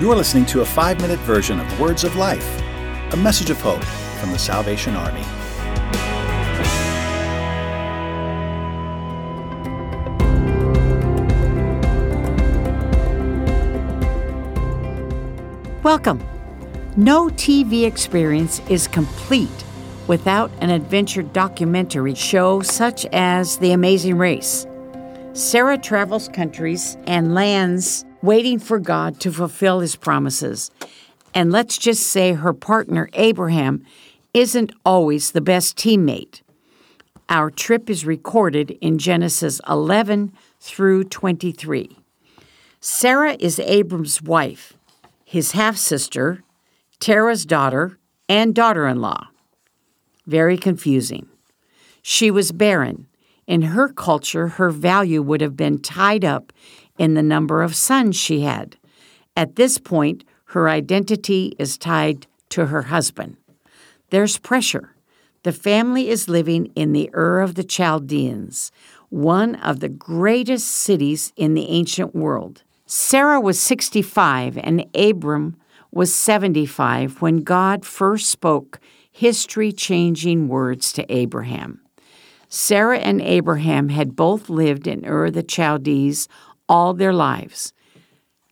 You are listening to a five minute version of Words of Life, a message of hope from the Salvation Army. Welcome. No TV experience is complete without an adventure documentary show such as The Amazing Race. Sarah travels countries and lands waiting for God to fulfill his promises. And let's just say her partner, Abraham, isn't always the best teammate. Our trip is recorded in Genesis 11 through 23. Sarah is Abram's wife, his half sister, Terah's daughter, and daughter in law. Very confusing. She was barren. In her culture, her value would have been tied up in the number of sons she had. At this point, her identity is tied to her husband. There's pressure. The family is living in the Ur of the Chaldeans, one of the greatest cities in the ancient world. Sarah was 65 and Abram was 75 when God first spoke history changing words to Abraham. Sarah and Abraham had both lived in Ur the Chaldees all their lives.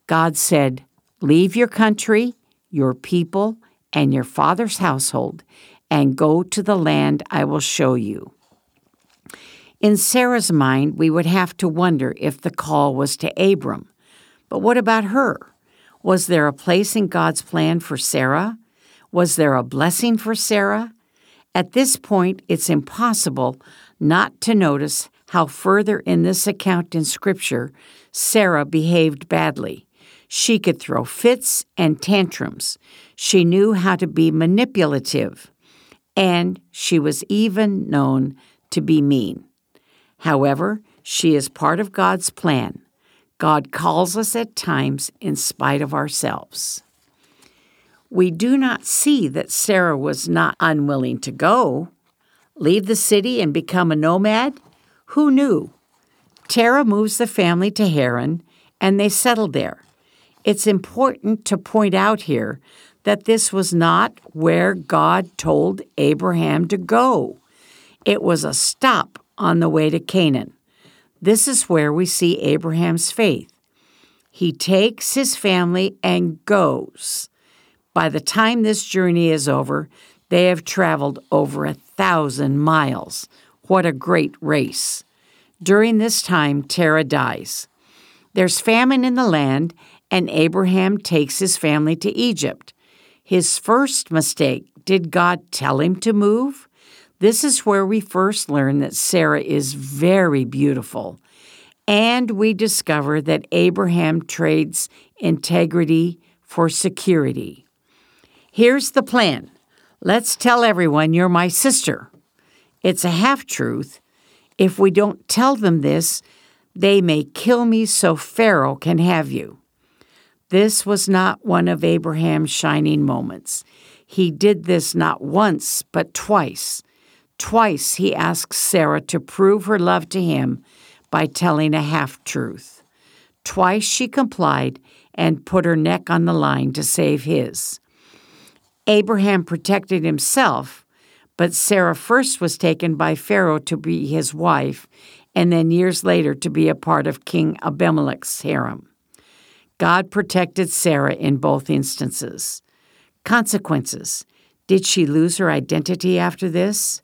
God said, Leave your country, your people, and your father's household, and go to the land I will show you. In Sarah's mind, we would have to wonder if the call was to Abram. But what about her? Was there a place in God's plan for Sarah? Was there a blessing for Sarah? At this point, it's impossible not to notice how further in this account in Scripture Sarah behaved badly. She could throw fits and tantrums. She knew how to be manipulative. And she was even known to be mean. However, she is part of God's plan. God calls us at times in spite of ourselves. We do not see that Sarah was not unwilling to go. Leave the city and become a nomad? Who knew? Terah moves the family to Haran, and they settle there. It's important to point out here that this was not where God told Abraham to go. It was a stop on the way to Canaan. This is where we see Abraham's faith. He takes his family and goes. By the time this journey is over, they have traveled over a thousand miles. What a great race! During this time, Terah dies. There's famine in the land, and Abraham takes his family to Egypt. His first mistake did God tell him to move? This is where we first learn that Sarah is very beautiful. And we discover that Abraham trades integrity for security. Here's the plan let's tell everyone you're my sister. It's a half truth, if we don't tell them this, they may kill me so Pharaoh can have you. This was not one of Abraham's shining moments. He did this not once, but twice. Twice he asked Sarah to prove her love to him by telling a half truth. Twice she complied and put her neck on the line to save his. Abraham protected himself but Sarah first was taken by Pharaoh to be his wife, and then years later to be a part of King Abimelech's harem. God protected Sarah in both instances. Consequences Did she lose her identity after this?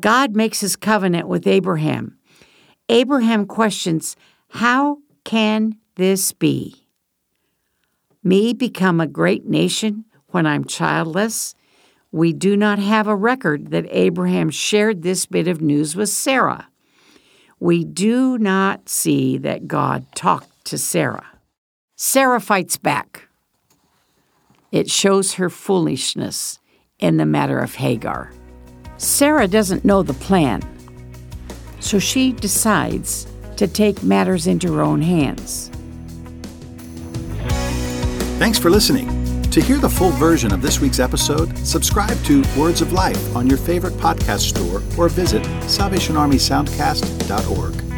God makes his covenant with Abraham. Abraham questions, How can this be? Me become a great nation when I'm childless? We do not have a record that Abraham shared this bit of news with Sarah. We do not see that God talked to Sarah. Sarah fights back. It shows her foolishness in the matter of Hagar. Sarah doesn't know the plan, so she decides to take matters into her own hands. Thanks for listening. To hear the full version of this week's episode, subscribe to Words of Life on your favorite podcast store or visit SalvationArmySoundcast.org.